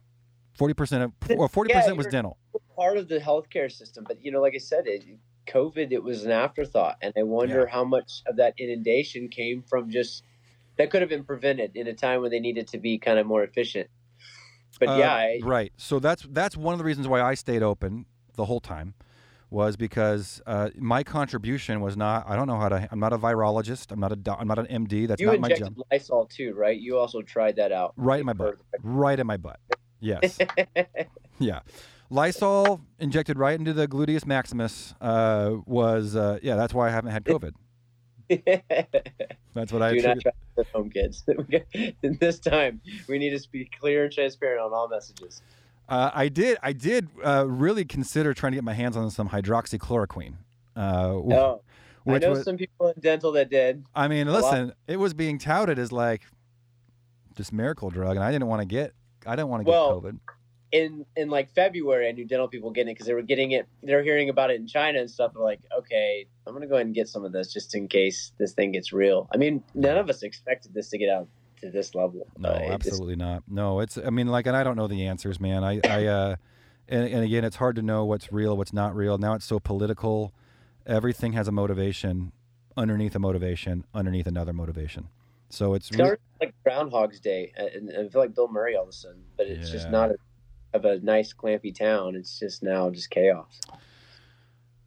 Forty percent of, or forty percent was dental. part of the healthcare system. But you know, like I said, it, COVID it was an afterthought, and I wonder how much of that inundation came from just that could have been prevented in a time when they needed to be kind of more efficient. But Uh, yeah, I, right. So that's that's one of the reasons why I stayed open the whole time, was because uh, my contribution was not. I don't know how to. I'm not a virologist. I'm not a. I'm not an MD. That's you not my injected job. Lysol too, right? You also tried that out. Right in my butt. Right in my butt. Yes. yeah. Lysol injected right into the gluteus maximus uh, was uh, yeah. That's why I haven't had COVID. That's what I. Do not try this at home, kids. this time, we need to be clear and transparent on all messages. Uh, I did. I did uh, really consider trying to get my hands on some hydroxychloroquine. Uh, No, I know was- some people in dental that did. I mean, listen, it was being touted as like this miracle drug, and I didn't want to get. I didn't want to Well, get COVID. In in like February, I knew dental people getting it because they were getting it. They were hearing about it in China and stuff. They're like, okay, I'm gonna go ahead and get some of this just in case this thing gets real. I mean, none of us expected this to get out to this level. No, Uh, it just- absolutely not. No, it's. I mean, like, and I don't know the answers, man. I, I, uh, and, and again, it's hard to know what's real, what's not real. Now it's so political. Everything has a motivation underneath a motivation, underneath another motivation. So it's It's really, like Groundhog's Day, uh, and I feel like Bill Murray all of a sudden, but it's just not a, of a nice clampy town. It's just now just chaos.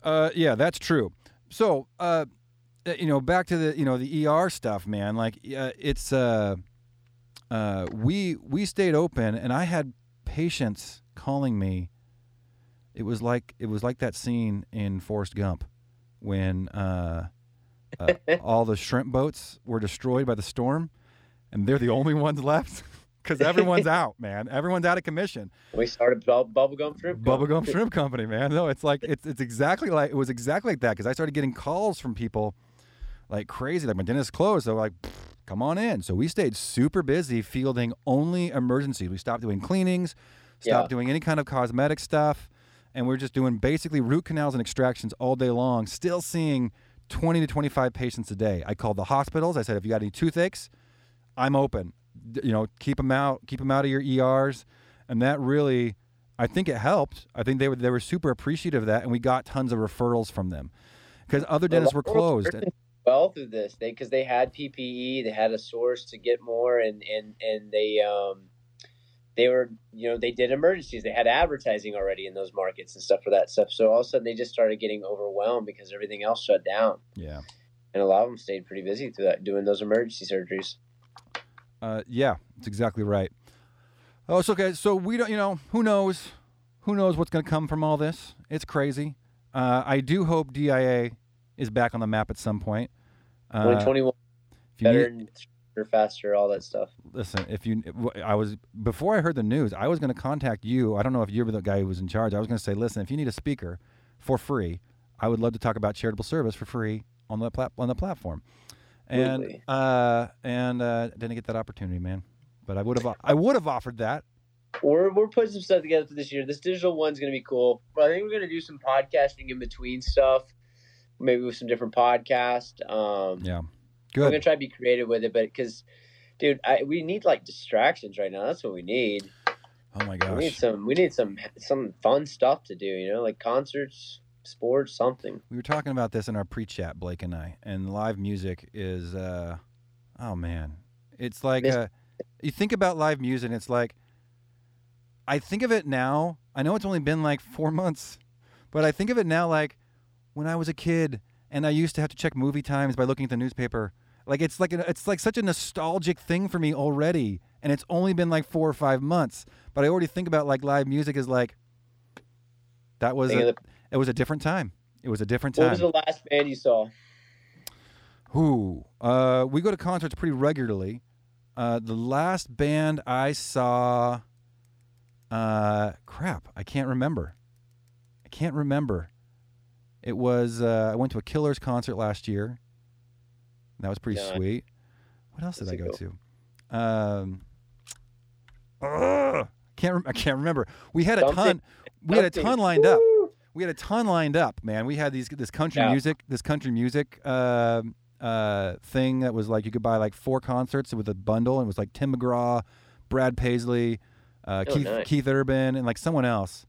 Uh, yeah, that's true. So, uh, uh, you know, back to the you know the ER stuff, man. Like, uh, it's uh, uh, we we stayed open, and I had patients calling me. It was like it was like that scene in Forrest Gump when uh, uh, all the shrimp boats were destroyed by the storm, and they're the only ones left because everyone's out, man. Everyone's out of commission. We started bub- Bubba Gump shrimp. Bubba Gump Shrimp Company, man. No, it's like it's it's exactly like it was exactly like that because I started getting calls from people like crazy. Like my dentist closed, so like, come on in. So we stayed super busy fielding only emergencies. We stopped doing cleanings, stopped Yeah. doing any kind of cosmetic stuff, and we're just doing basically root canals and extractions all day long. Still seeing 20 to 25 patients a day. I called the hospitals. I said, if you got any toothaches, I'm open. You know, keep them out, keep them out of your ERs, and that really, I think it helped. I think they were they were super appreciative of that, and we got tons of referrals from them because other dentists were closed. Well, through this, they because they had PPE, they had a source to get more, and and and they um they were you know they did emergencies. They had advertising already in those markets and stuff for that stuff. So all of a sudden they just started getting overwhelmed because everything else shut down, Yeah, and a lot of them stayed pretty busy through that doing those emergency surgeries. Uh, yeah, that's exactly right. Oh, it's okay. So we don't, you know, who knows, who knows what's going to come from all this? It's crazy. Uh, I do hope DIA is back on the map at some point. Uh, Twenty twenty one if you better, need- and faster, all that stuff. listen, if you, I was before I heard the news, I was going to contact you. I don't know if you were the guy who was in charge. I was going to say, listen, if you need a speaker for free, I would love to talk about charitable service for free on the plat- on the platform. And uh, and uh, didn't get that opportunity, man. But I would have, I would have offered that. We're we're putting some stuff together for this year. This digital one's gonna be cool. But I think we're gonna do some podcasting in between stuff, maybe with some different podcasts. Um, Yeah, good. I'm gonna try to be creative with it, but because, dude, I, we need like distractions right now. That's what we need. Oh my gosh. We need some. We need some some fun stuff to do. You know, like concerts, sports, something. we were talking about this in our pre-chat, Blake and I, and live music is, uh, oh man, it's like uh, you think about live music, and it's like I think of it now. I know it's only been like four months, but I think of it now like when I was a kid and I used to have to check movie times by looking at the newspaper. Like it's like a, it's like such a nostalgic thing for me already, and it's only been like four or five months. But I already think about like live music as like that was a, it was a different time. It was a different time. What was the last band you saw? Who? Uh, we go to concerts pretty regularly. Uh, the last band I saw, uh, crap, I can't remember. I can't remember. It was uh, I went to a Killers concert last year. That was pretty sweet. What else did I That's go to? Um, ugh, can't rem- I can't remember. We had a ton. We had a ton lined up Woo! We had a ton lined up, man. We had these this country Yeah. music, this country music uh, uh, thing that was like you could buy like four concerts with a bundle, and it was like Tim McGraw, Brad Paisley, uh, Oh, Keith nice. Keith Urban, and like someone else,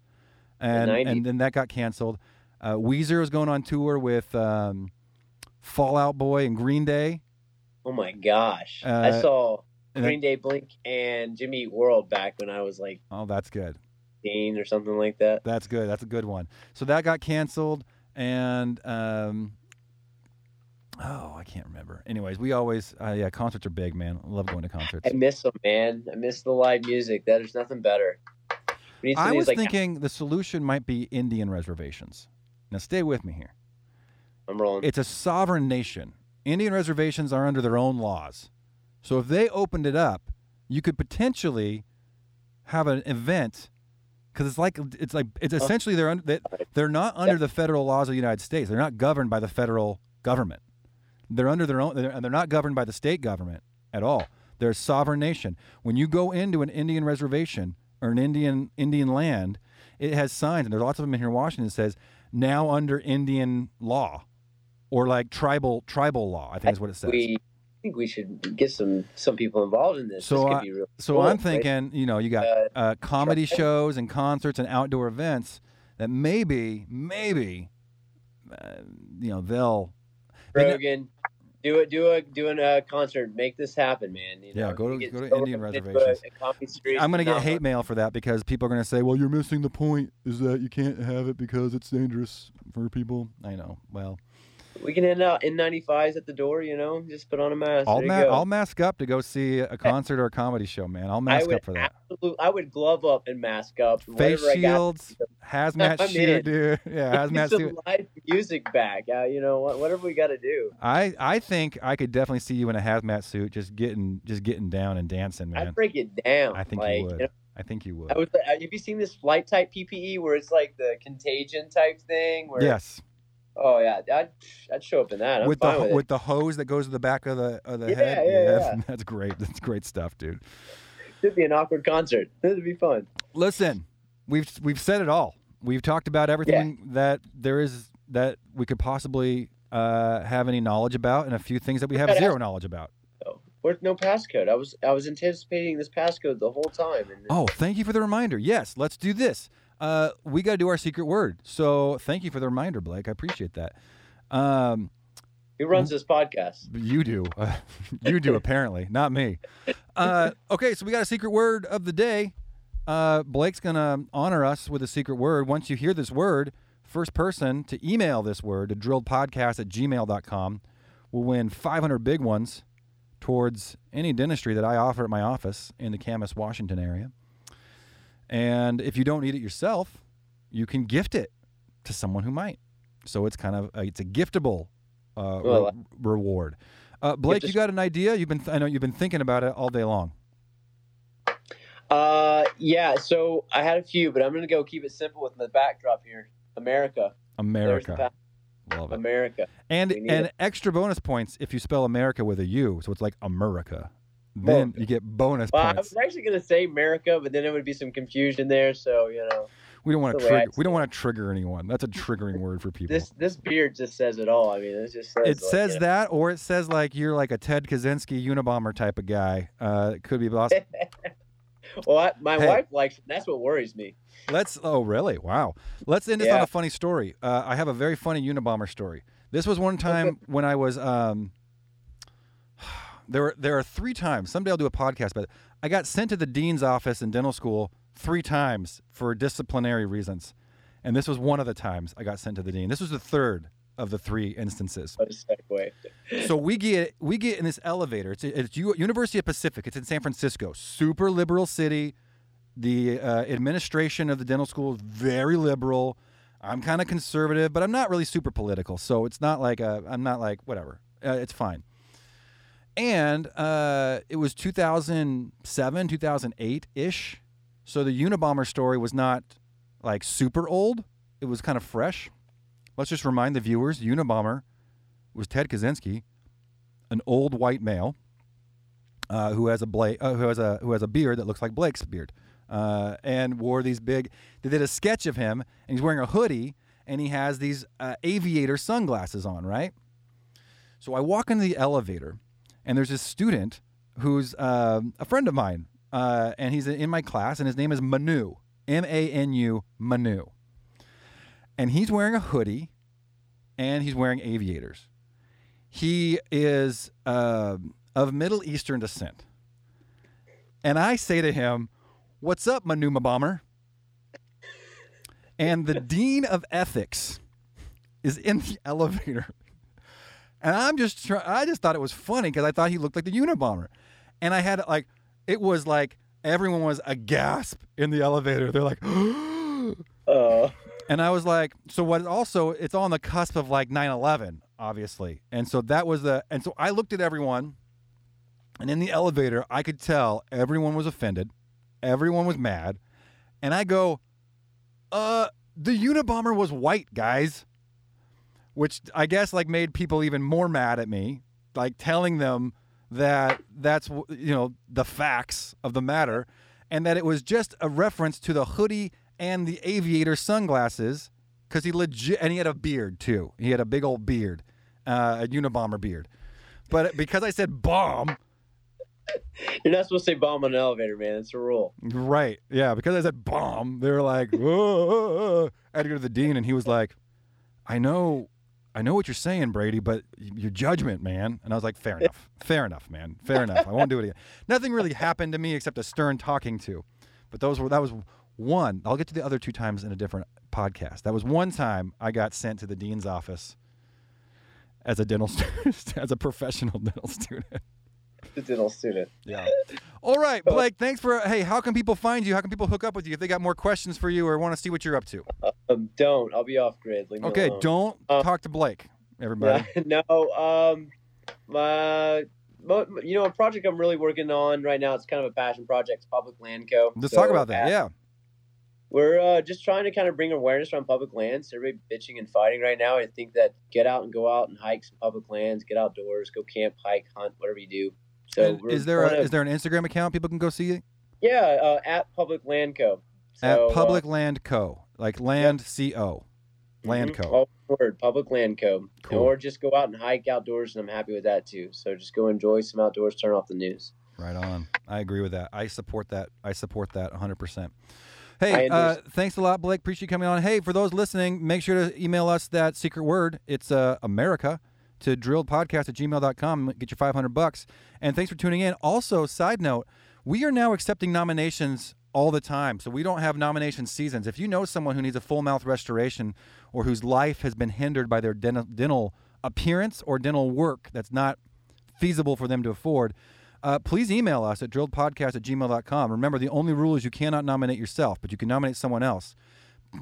and 90s. and then that got canceled. Uh, Weezer was going on tour with um, Fall Out Boy and Green Day. Oh my gosh! Uh, I saw Green Day, Blink, and Jimmy Eat World back when I was like Oh, that's good. 18 or something like that. That's good. That's a good one. So that got canceled, and um, oh, I can't remember. Anyways, we always uh, yeah, concerts are big, man. I love going to concerts. I miss them, man. I miss the live music. That is nothing better. We need some I was like, thinking the solution might be Indian reservations. Now, stay with me here. I'm rolling. It's a sovereign nation. Indian reservations are under their own laws. So if they opened it up, you could potentially have an event because it's like it's like it's essentially they're under, they, they're not under the federal laws of the United States. They're not governed by the federal government. They're under their own, they're, and they're not governed by the state government at all. They're a sovereign nation. When you go into an Indian reservation or an Indian Indian land, it has signs, and there's lots of them in here in Washington. That says now under Indian law, or like tribal tribal law. I think is what it says. we think we should get some some people involved in this. So this could I- be really So cool, I'm right? thinking, you know, you got Uh, uh, comedy sure. shows and concerts and outdoor events that maybe, maybe, uh, you know, they'll. they Rogan, do it, do a doing a concert, make this happen, man. You Yeah, know, go to- go to Indian reservations. a comedy street, I'm gonna get hate mail for that because people are gonna say, "Well, you're missing the point. Is that you can't have it because it's dangerous for people." I know. Well, We can end out N95s at the door, you know, just put on a mask. I'll ma- I'll mask up to go see a concert or a comedy show, man. I'll mask up for that. absolute- I would glove up and mask up. Face I shields, hazmat I'm suit, in. dude. Yeah, hazmat suit. live music back. Uh, you know, what- whatever we got to do. I I think I could definitely see you in a hazmat suit, just getting just getting down and dancing, man. I'd break it down. I think like, you would. know, I think you would. I was. uh, Have you seen this flight type PPE where it's like the contagion type thing? Where, yes, Oh yeah, I'd, I'd show up in that. I'm with the with, with the hose that goes to the back of the of the Yeah, head. yeah, yeah. yeah, that's great. That's great stuff, dude. Should be an awkward concert. This would be fun. Listen, we've we've said it all. We've talked about everything that there is that we could possibly uh, have any knowledge about, and a few things that we have zero ask- knowledge about. Oh, where's no passcode? I was I was anticipating this passcode the whole time. And Oh, thank you for the reminder. Yes, let's do this. Uh, we got to do our secret word. So thank you for the reminder, Blake. I appreciate that. Um, who runs this podcast? You do. Uh, you do, apparently. Not me. Uh, okay, so we got a secret word of the day. Uh, Blake's going to honor us with a secret word. Once you hear this word, first person to email this word to drilledpodcast at gmail.com will win 500 big ones towards any dentistry that I offer at my office in the Camas, Washington area. And if you don't need it yourself, you can gift it to someone who might. So it's kind of a, it's a giftable uh, Well, re- reward. Uh, Blake, you got an idea? You've been I know you've been thinking about it all day long. Uh, yeah. So I had a few, but I'm gonna go keep it simple with the backdrop here. America. America, love it. America. And and it. extra bonus points if you spell America with a U, so it's like America. Then America. you get bonus Well, I was actually gonna say America, but then there would be some confusion there. So you know, We don't want to the way I trigger. We don't want to trigger anyone. That's a triggering word for people. this this beard just says it all. I mean, it just says. it like, says you know, that, or it says like you're like a Ted Kaczynski Unabomber type of guy. Uh, it could be boss. Well, I, my Hey. wife likes. That's what worries me. Let's. Oh, really? Wow. Let's end this on a funny story. Uh, I have a very funny Unabomber story. This was one time when I was. Um, there were there are three times. Someday I'll do a podcast, but I got sent to the dean's office in dental school three times for disciplinary reasons, and this was one of the times I got sent to the dean. This was the third of the three instances. What a segue. so we get we get in this elevator. It's it's U- University of Pacific. It's in San Francisco. Super liberal city. The uh, administration of the dental school is very liberal. I'm kind of conservative, but I'm not really super political. So it's not like i I'm not like whatever. Uh, it's fine. And uh, it was 2007, 2008 ish. So the Unabomber story was not like super old. It was kind of fresh. Let's just remind the viewers: Unabomber was Ted Kaczynski, an old white male uh, who has a Blake, uh, who has a who has a beard that looks like Blake's beard, uh, and wore these big. They did a sketch of him, and he's wearing a hoodie, and he has these uh, aviator sunglasses on, right? So I walk into the elevator, and there's this student who's um a friend of mine, uh, and he's in my class, and his name is Manu, M A N U, Manu, and he's wearing a hoodie, and he's wearing aviators. He is um of Middle Eastern descent. And I say to him, What's up, Manuma Bomber? And the Dean of Ethics is in the elevator. And I'm just try- I just thought it was funny because I thought he looked like the Unabomber. And I had like it was like everyone was a gasp in the elevator. They're like, Uh, and I was like, so what also it's on the cusp of like 9/11, obviously. And so that was the and so I looked at everyone and in the elevator I could tell everyone was offended. Everyone was mad. And I go, "Uh, the Unabomber was white, guys." Which I guess like made people even more mad at me, like telling them that that's you know the facts of the matter and that it was just a reference to the hoodie and the aviator sunglasses because he legit and he had a beard too. He had a big old beard, uh, a Unabomber beard. but because I said bomb, You're not supposed to say bomb on an elevator, man. It's a rule. right? Yeah, because I said bomb, they were like, "Whoa." I had to go to the dean, and he was like, "I know, I know what you're saying, Brady, but your judgment, man." And I was like, "Fair enough, fair enough, man, fair enough. I won't do it again." Nothing really happened to me except a stern talking to, but those were that was one. I'll get to the other two times in a different podcast. That was one time I got sent to the dean's office as a dental student, as a professional dental student. The dental student. Yeah. All right, Blake. Thanks for. Hey, how can people find you? How can people hook up with you if they got more questions for you or want to see what you're up to? Um, don't. I'll be off grid. Okay, alone. don't Um, talk to Blake. Everybody. no. Um, my. You know, a project I'm really working on right now. It's kind of a passion project. It's Public Land Co. Let's So, talk about that. uh, Yeah. We're uh, just trying to kind of bring awareness around public lands. Everybody bitching and fighting right now. I think that get out and go out and hike some public lands, get outdoors, go camp, hike, hunt, whatever you do. So is there a, to- is there an Instagram account people can go see it yeah uh, at Public Land Co. So, at uh, Public Land Co. Like Land Co. Land mhm, Co. all word Public Land Co. Cool. Or just go out and hike outdoors, and I'm happy with that too. So just go enjoy some outdoors. Turn off the news. Right on. I agree with that. I support that. I support that 100%. Hey, uh, thanks a lot, Blake. Appreciate you coming on. Hey, for those listening, make sure to email us that secret word. It's uh, America to drilledpodcast at gmail.com. Get your 500 bucks. And thanks for tuning in. Also, side note, we are now accepting nominations all the time. So we don't have nomination seasons. If you know someone who needs a full mouth restoration or whose life has been hindered by their dental, dental appearance or dental work that's not feasible for them to afford, uh, please email us at drilledpodcast at gmail.com. Remember, the only rule is you cannot nominate yourself, but you can nominate someone else.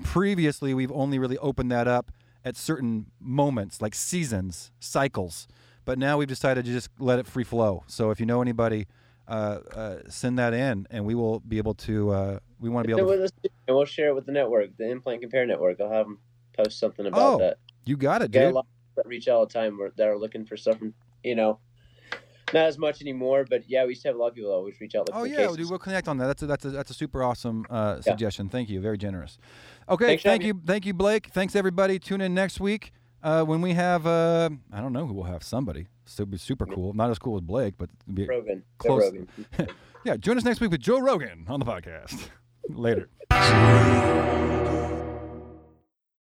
Previously, we've only really opened that up at certain moments, like seasons, cycles. But now we've decided to just let it free flow. So if you know anybody, uh, uh, send that in, and we will be able to. Uh, we want to be able to. and we'll share it with the network, the Implant Compare Network. I'll have them post something about Oh, that. You got it, Get a dude. lot of that reach out all the time that are looking for stuff from you know, not as much anymore. But yeah, we used to have a lot of people that always reach out. looking Oh yeah, cases. dude, we'll connect on that. That's a, that's a, that's a super awesome uh, suggestion. Thank you, very generous. Okay, Thanks thank having you, thank you, Blake. Thanks everybody. Tune in next week uh, when we have uh, I don't know who we'll have. Somebody. So it'll be super cool. Not as cool as Blake, but be, Rogan. Joe Close. Rogan. yeah. Join us next week with Joe Rogan on the podcast. Later.